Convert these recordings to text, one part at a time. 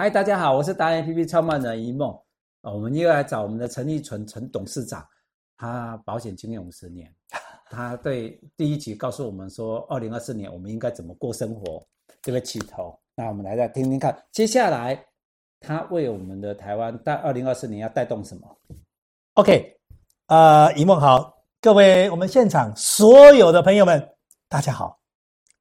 嗨，大家好，我是达人 APP 创办人一梦。我们又来找我们的陈立纯陈董事长，他保险经验五十年，他对第一集告诉我们说，二零二四年我们应该怎么过生活这个起头。那我们来再听听看，接下来他为我们的台湾带二零二四年要带动什么？OK，呃，一梦好，各位我们现场所有的朋友们，大家好，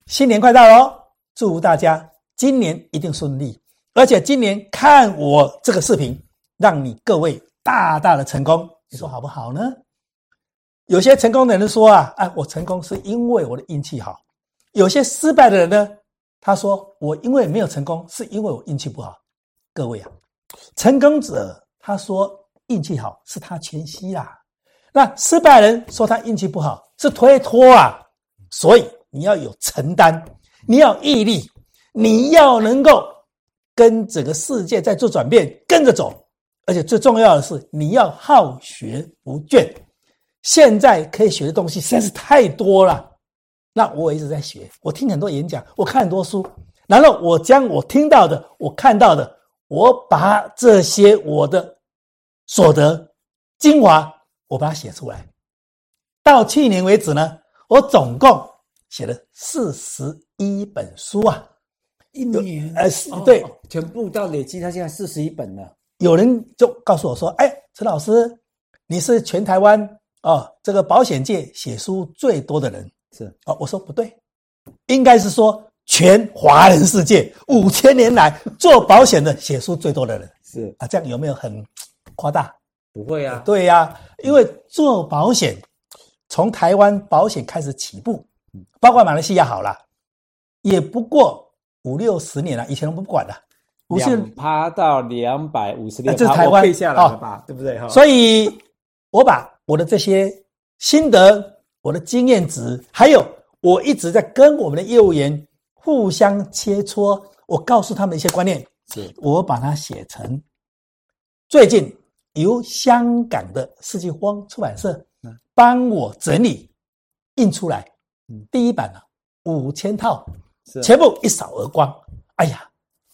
新年快到喽！祝福大家今年一定顺利，而且今年看我这个视频。让你各位大大的成功，你说好不好呢？有些成功的人说啊，哎，我成功是因为我的运气好；有些失败的人呢，他说我因为没有成功，是因为我运气不好。各位啊，成功者他说运气好是他前妻啦，那失败人说他运气不好是推脱啊。所以你要有承担，你要毅力，你要能够跟整个世界在做转变，跟着走。而且最重要的是，你要好学不倦。现在可以学的东西实在是太多了。那我一直在学，我听很多演讲，我看很多书，然后我将我听到的、我看到的，我把这些我的所得精华，我把它写出来。到去年为止呢，我总共写了四十一本书啊，一年，呃，对，全部到累积，他现在四十一本了。有人就告诉我说：“哎，陈老师，你是全台湾啊、哦、这个保险界写书最多的人。”是啊、哦，我说不对，应该是说全华人世界五千年来做保险的写书最多的人。是啊，这样有没有很夸大？不会啊，对呀、啊，因为做保险从台湾保险开始起步，包括马来西亚好了，也不过五六十年了，以前都不管了。两趴到两百五十六，这是台湾背下来了吧？哦、对不对？所以，我把我的这些心得、我的经验值，还有我一直在跟我们的业务员互相切磋，我告诉他们一些观念，是我把它写成最近由香港的世纪荒出版社帮我整理印出来，第一版了五千套，全部一扫而光。哎呀！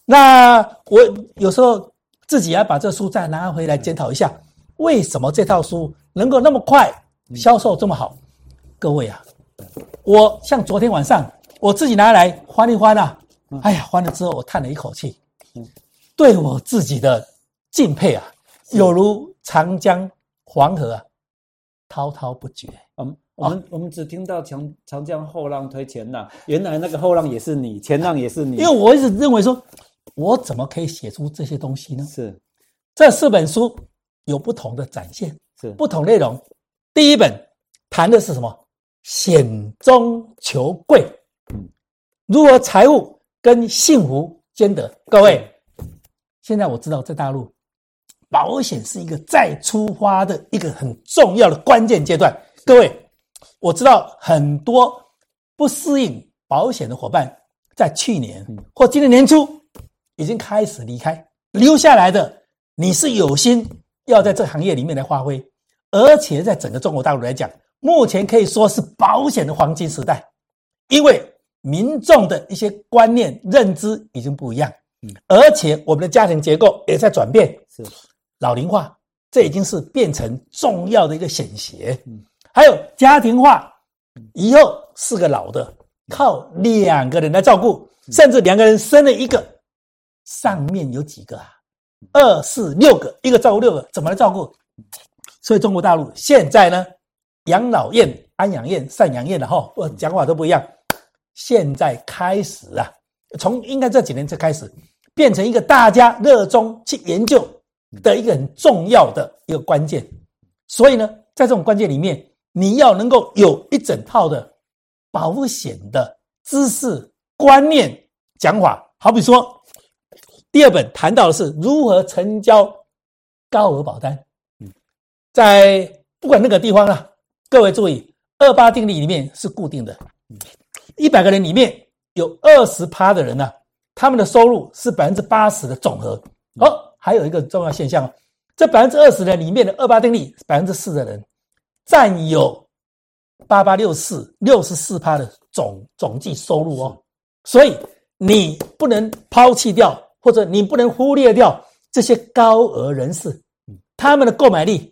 那我有时候自己要把这书再拿回来检讨一下，为什么这套书能够那么快销售这么好？各位啊，我像昨天晚上我自己拿来翻一翻啊，哎呀，翻了之后我叹了一口气，对我自己的敬佩啊，有如长江黄河啊，滔滔不绝。嗯，我们我们只听到长长江后浪推前浪，原来那个后浪也是你，前浪也是你。因为我一直认为说。我怎么可以写出这些东西呢？是，这四本书有不同的展现，是不同内容。第一本谈的是什么？险中求贵，嗯，如何财务跟幸福兼得？各位，现在我知道在大陆，保险是一个再出发的一个很重要的关键阶段。各位，我知道很多不适应保险的伙伴，在去年或今年年初。已经开始离开，留下来的你是有心要在这行业里面来发挥，而且在整个中国大陆来讲，目前可以说是保险的黄金时代，因为民众的一些观念认知已经不一样，而且我们的家庭结构也在转变，是老龄化，这已经是变成重要的一个显学，还有家庭化，以后四个老的靠两个人来照顾，甚至两个人生了一个。上面有几个啊？二四六个，一个照顾六个，怎么来照顾？所以中国大陆现在呢，养老院、安养院、赡养院的哈，我讲法都不一样。现在开始啊，从应该这几年才开始，变成一个大家热衷去研究的一个很重要的一个关键。所以呢，在这种关键里面，你要能够有一整套的保险的知识观念讲法，好比说。第二本谈到的是如何成交高额保单。嗯在不管那个地方啊，各位注意，二八定律里面是固定的，一百个人里面有二十趴的人呢、啊，他们的收入是百分之八十的总和。哦，还有一个重要现象，这百分之二十的里面的二八定律，百分之四的人占有八八六四六十四趴的总总计收入哦。所以你不能抛弃掉。或者你不能忽略掉这些高额人士，他们的购买力、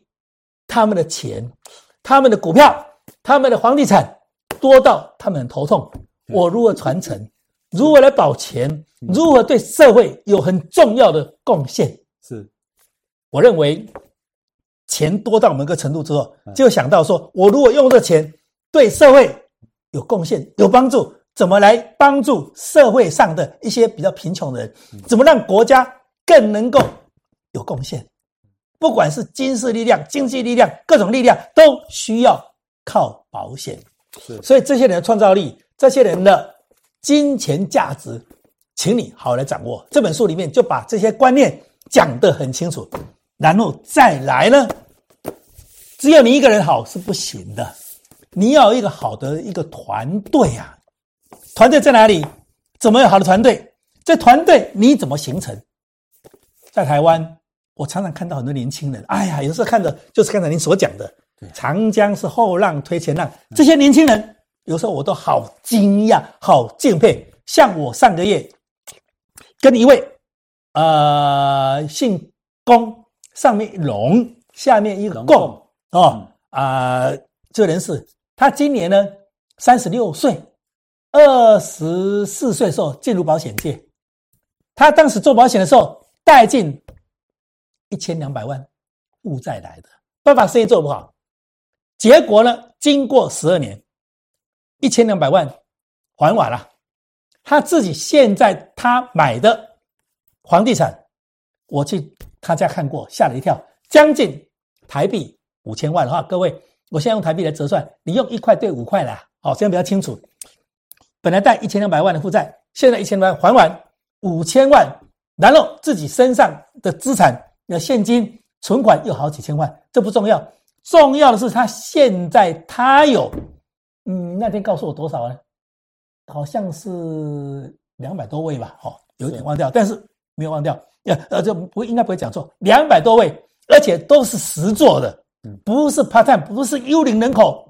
他们的钱、他们的股票、他们的房地产多到他们很头痛。我如何传承？如何来保全？如何对社会有很重要的贡献？是，我认为钱多到某个程度之后，就想到说，我如果用这钱对社会有贡献、有帮助，怎么来帮助社会上的一些比较贫穷的人？怎么让国家更能够有贡献？不管是军事力量、经济力量、各种力量，都需要靠保险。是，所以这些人的创造力，这些人的金钱价值。请你好好来掌握这本书里面就把这些观念讲得很清楚，然后再来呢，只有你一个人好是不行的，你要有一个好的一个团队啊，团队在哪里？怎么有好的团队？这团队你怎么形成？在台湾，我常常看到很多年轻人，哎呀，有时候看着就是刚才您所讲的，长江是后浪推前浪，这些年轻人有时候我都好惊讶，好敬佩。像我上个月。跟一位，呃，姓龚，上面龙，下面一个贡，哦，啊、呃，这个人是，他今年呢三十六岁，二十四岁的时候进入保险界，他当时做保险的时候带进一千两百万负债来的，爸爸生意做不好，结果呢，经过十二年，一千两百万还完了。他自己现在他买的房地产，我去他家看过，吓了一跳，将近台币五千万的话，各位，我现在用台币来折算，你用一块兑五块啦，好，这样比较清楚。本来贷一千两百万的负债，现在一千万还完五千万，然后自己身上的资产的现金存款又好几千万，这不重要，重要的是他现在他有，嗯，那天告诉我多少呢？好像是两百多位吧，哦，有点忘掉，但是没有忘掉，呃呃，这不应该不会讲错，两百多位，而且都是实做的，不是 part time，不是幽灵人口，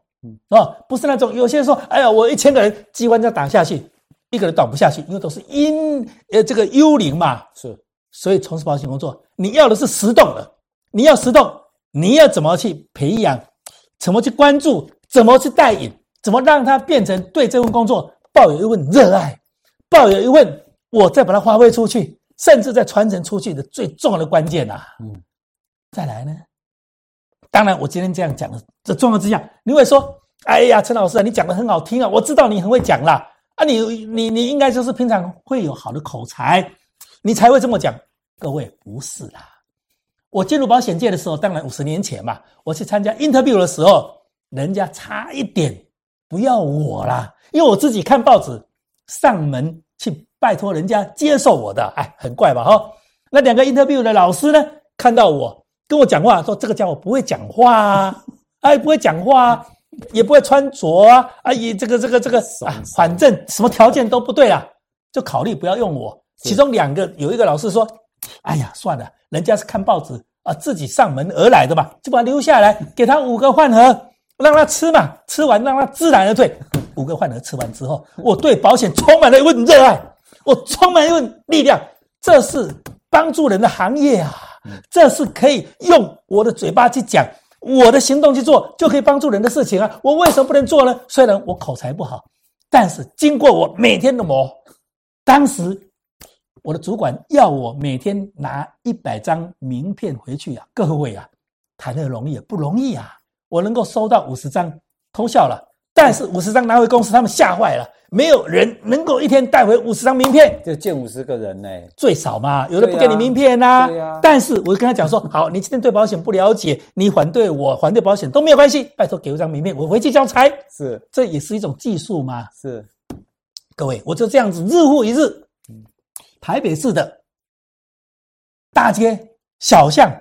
哦，不是那种有些人说，哎呀，我一千个人机关枪打下去，一个人倒不下去，因为都是因呃这个幽灵嘛，是，所以从事保险工作，你要的是实动的，你要实动，你要怎么去培养，怎么去关注，怎么去带引，怎么让他变成对这份工作。抱有一份热爱，抱有一份我再把它发挥出去，甚至在传承出去的最重要的关键呐、啊。嗯，再来呢？当然，我今天这样讲的这重要之下，你会说：“哎呀，陈老师啊，你讲的很好听啊，我知道你很会讲啦。啊你，你你你应该就是平常会有好的口才，你才会这么讲。”各位不是啦，我进入保险界的时候，当然五十年前嘛，我去参加 interview 的时候，人家差一点不要我啦。因为我自己看报纸，上门去拜托人家接受我的，哎，很怪吧？哈，那两个 interview 的老师呢，看到我跟我讲话，说这个家伙不会讲话啊，哎，不会讲话啊，也不会穿着啊，啊，也这个这个这个啊，反正什么条件都不对啊，就考虑不要用我。其中两个有一个老师说，哎呀，算了，人家是看报纸啊，自己上门而来的嘛，就把他留下来，给他五个饭盒，让他吃嘛，吃完让他自然而退。五个饭盒吃完之后，我对保险充满了一份热爱，我充满一份力量。这是帮助人的行业啊，这是可以用我的嘴巴去讲，我的行动去做，就可以帮助人的事情啊。我为什么不能做呢？虽然我口才不好，但是经过我每天的磨，当时我的主管要我每天拿一百张名片回去啊，各位啊，谈的容易，不容易啊。我能够收到五十张，偷笑了。但是五十张拿回公司，他们吓坏了。没有人能够一天带回五十张名片，就见五十个人呢，最少嘛。有的不给你名片呐、啊。对呀。但是我跟他讲说，好，你今天对保险不了解，你反对我反对保险都没有关系，拜托给我一张名片，我回去交差。是，这也是一种技术嘛。是，各位，我就这样子日复一日。嗯，台北市的大街小巷、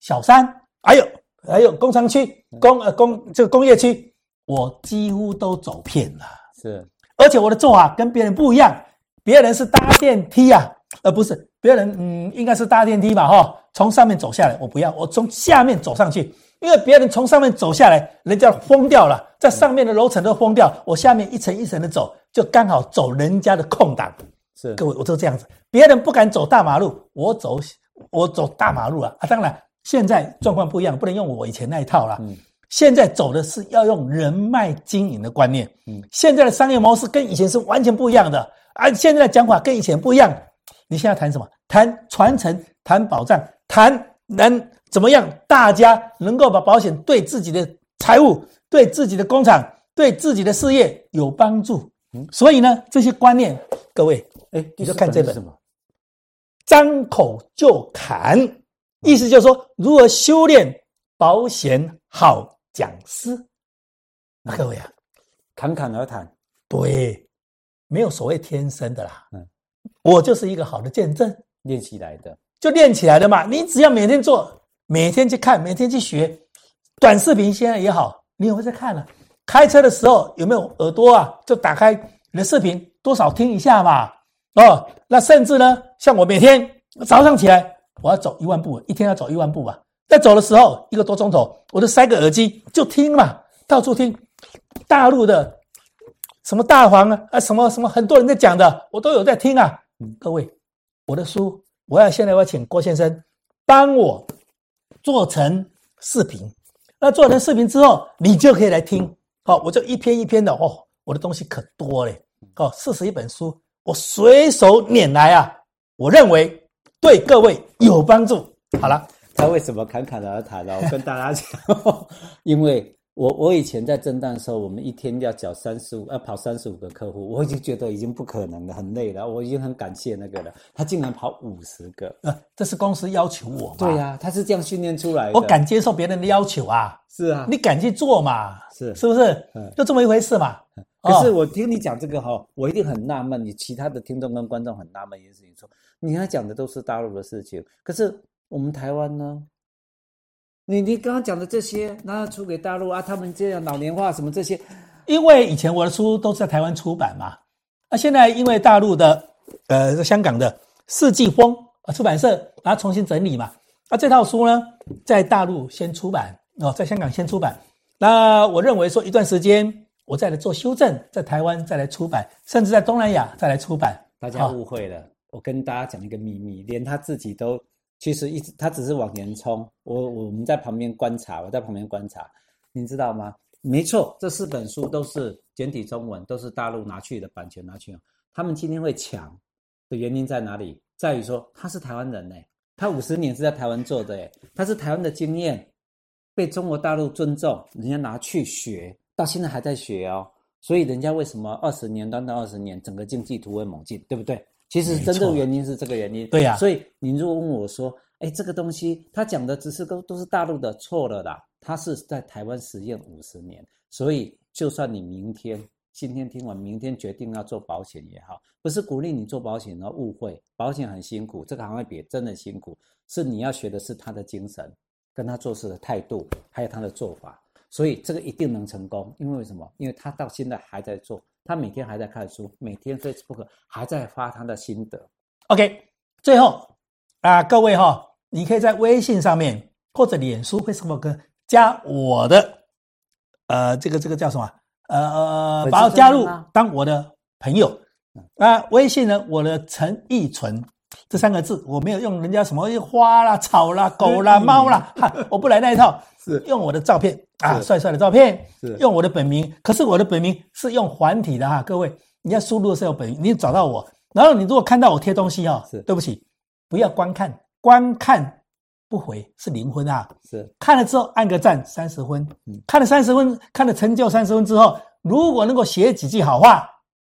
小山，还有还有工商区、工呃工这个工业区。我几乎都走遍了，是，而且我的做法跟别人不一样，别人是搭电梯啊，而不是别人，嗯，应该是搭电梯吧，哈，从上面走下来，我不要，我从下面走上去，因为别人从上面走下来，人家疯掉了，在上面的楼层都疯掉，我下面一层一层的走，就刚好走人家的空档，是。各位，我就这样子，别人不敢走大马路，我走我走大马路啊啊！当然现在状况不一样，不能用我以前那一套了。嗯，现在走的是要用人脉经营的观念。嗯，现在的商业模式跟以前是完全不一样的啊！现在的讲法跟以前不一样。你现在谈什么？谈传承，谈保障，谈能怎么样？大家能够把保险对自己的财务、对自己的工厂、对自己的事业有帮助。嗯，所以呢，这些观念，各位。哎，你就看这本，张口就砍，意思就是说如何修炼保险好讲师。那各位啊，侃侃而谈，对，没有所谓天生的啦。嗯，我就是一个好的见证，练起来的，就练起来的嘛。你只要每天做，每天去看，每天去学，短视频现在也好，你也会在看了？开车的时候有没有耳朵啊？就打开你的视频，多少听一下嘛。哦，那甚至呢，像我每天早上起来，我要走一万步，一天要走一万步吧。在走的时候，一个多钟头，我就塞个耳机就听嘛，到处听大陆的什么大黄啊啊，什么什么很多人在讲的，我都有在听啊。各位，我的书，我要现在我要请郭先生帮我做成视频。那做成视频之后，你就可以来听。好，我就一篇一篇的哦，我的东西可多嘞。哦，四十一本书。我随手拈来啊，我认为对各位有帮助。好了，他为什么侃侃而谈呢？我跟大家讲，因为我我以前在震荡的时候，我们一天要缴三十五，要跑三十五个客户，我已经觉得已经不可能了，很累了。我已经很感谢那个了，他竟然跑五十个，呃，这是公司要求我。对呀、啊，他是这样训练出来的。我敢接受别人的要求啊，是啊，你敢去做嘛？是，是不是？嗯，就这么一回事嘛。可是我听你讲这个哈，我一定很纳闷。你其他的听众跟观众很纳闷一件事情，说你还讲的都是大陆的事情，可是我们台湾呢？你你刚刚讲的这些，然后出给大陆啊？他们这样老年化什么这些？因为以前我的书都是在台湾出版嘛，那现在因为大陆的呃香港的世纪风啊出版社把它重新整理嘛，那这套书呢在大陆先出版哦，在香港先出版。那我认为说一段时间。我再来做修正，在台湾再来出版，甚至在东南亚再来出版。大家误会了，哦、我跟大家讲一个秘密，连他自己都其实一直他只是往前冲。我我们在旁边观察，我在旁边观察，你知道吗？没错，这四本书都是简体中文，都是大陆拿去的版权拿去。他们今天会抢的原因在哪里？在于说他是台湾人呢，他五十年是在台湾做的，诶他是台湾的经验被中国大陆尊重，人家拿去学。到现在还在学哦，所以人家为什么二十年、短短二十年，整个经济突飞猛进，对不对？其实真正原因是这个原因。对呀、啊，所以你如果问我说，哎，这个东西他讲的只是都都是大陆的，错了啦。他是在台湾实验五十年，所以就算你明天、今天听完，明天决定要做保险也好，不是鼓励你做保险而误会，保险很辛苦，这个行业比真的辛苦，是你要学的是他的精神，跟他做事的态度，还有他的做法。所以这个一定能成功，因为为什么？因为他到现在还在做，他每天还在看书，每天 Facebook 还在发他的心得。OK，最后啊，各位哈、哦，你可以在微信上面或者脸书 Facebook 加我的，呃，这个这个叫什么？呃，把我加入当我的朋友。啊，微信呢，我的陈奕纯这三个字，我没有用人家什么花啦、草啦、狗啦、猫啦，哈，我不来那一套，是。用我的照片。啊，帅帅的照片是。用我的本名，可是我的本名是用繁体的哈，各位，你要输入的时候本名，你找到我，然后你如果看到我贴东西哈，是。对不起，不要观看，观看不回是零分啊，是。看了之后按个赞三十分，嗯，看了三十分，看了成就三十分之后，如果能够写几句好话。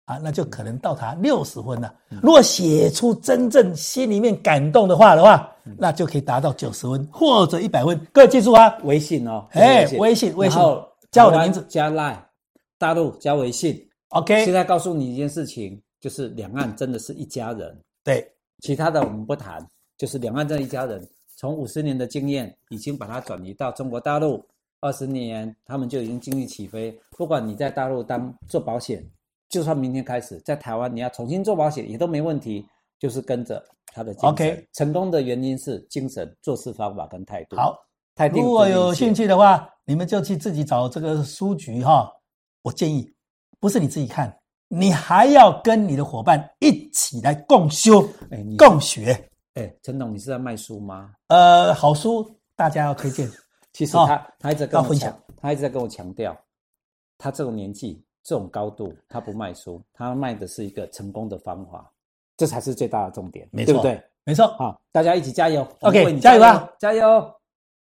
啊，那就可能到达六十分了。如果写出真正心里面感动的话的话，那就可以达到九十分或者一百分。各位记住啊，微信哦，哎，微信，微信，加我的名字，加 Line，大陆加微信。OK，现在告诉你一件事情，就是两岸真的是一家人。对，其他的我们不谈，就是两岸这一家人。从五十年的经验，已经把它转移到中国大陆，二十年他们就已经经济起飞。不管你在大陆当做保险。就算明天开始在台湾，你要重新做保险也都没问题，就是跟着他的精神。OK，成功的原因是精神、做事方法跟态度。好，态度。如果有兴趣的话，你们就去自己找这个书局哈。我建议，不是你自己看，你还要跟你的伙伴一起来共修、哎、共学。哎，陈董，你是在卖书吗？呃，好书大家要推荐。其实他、哦、他一直跟我分享，他一直在跟我强调，他这种年纪、这种高度，他不卖书，他卖的是一个成功的方法，这才是最大的重点，没错，对不对？没错。好，大家一起加油。OK，加油啊，加油。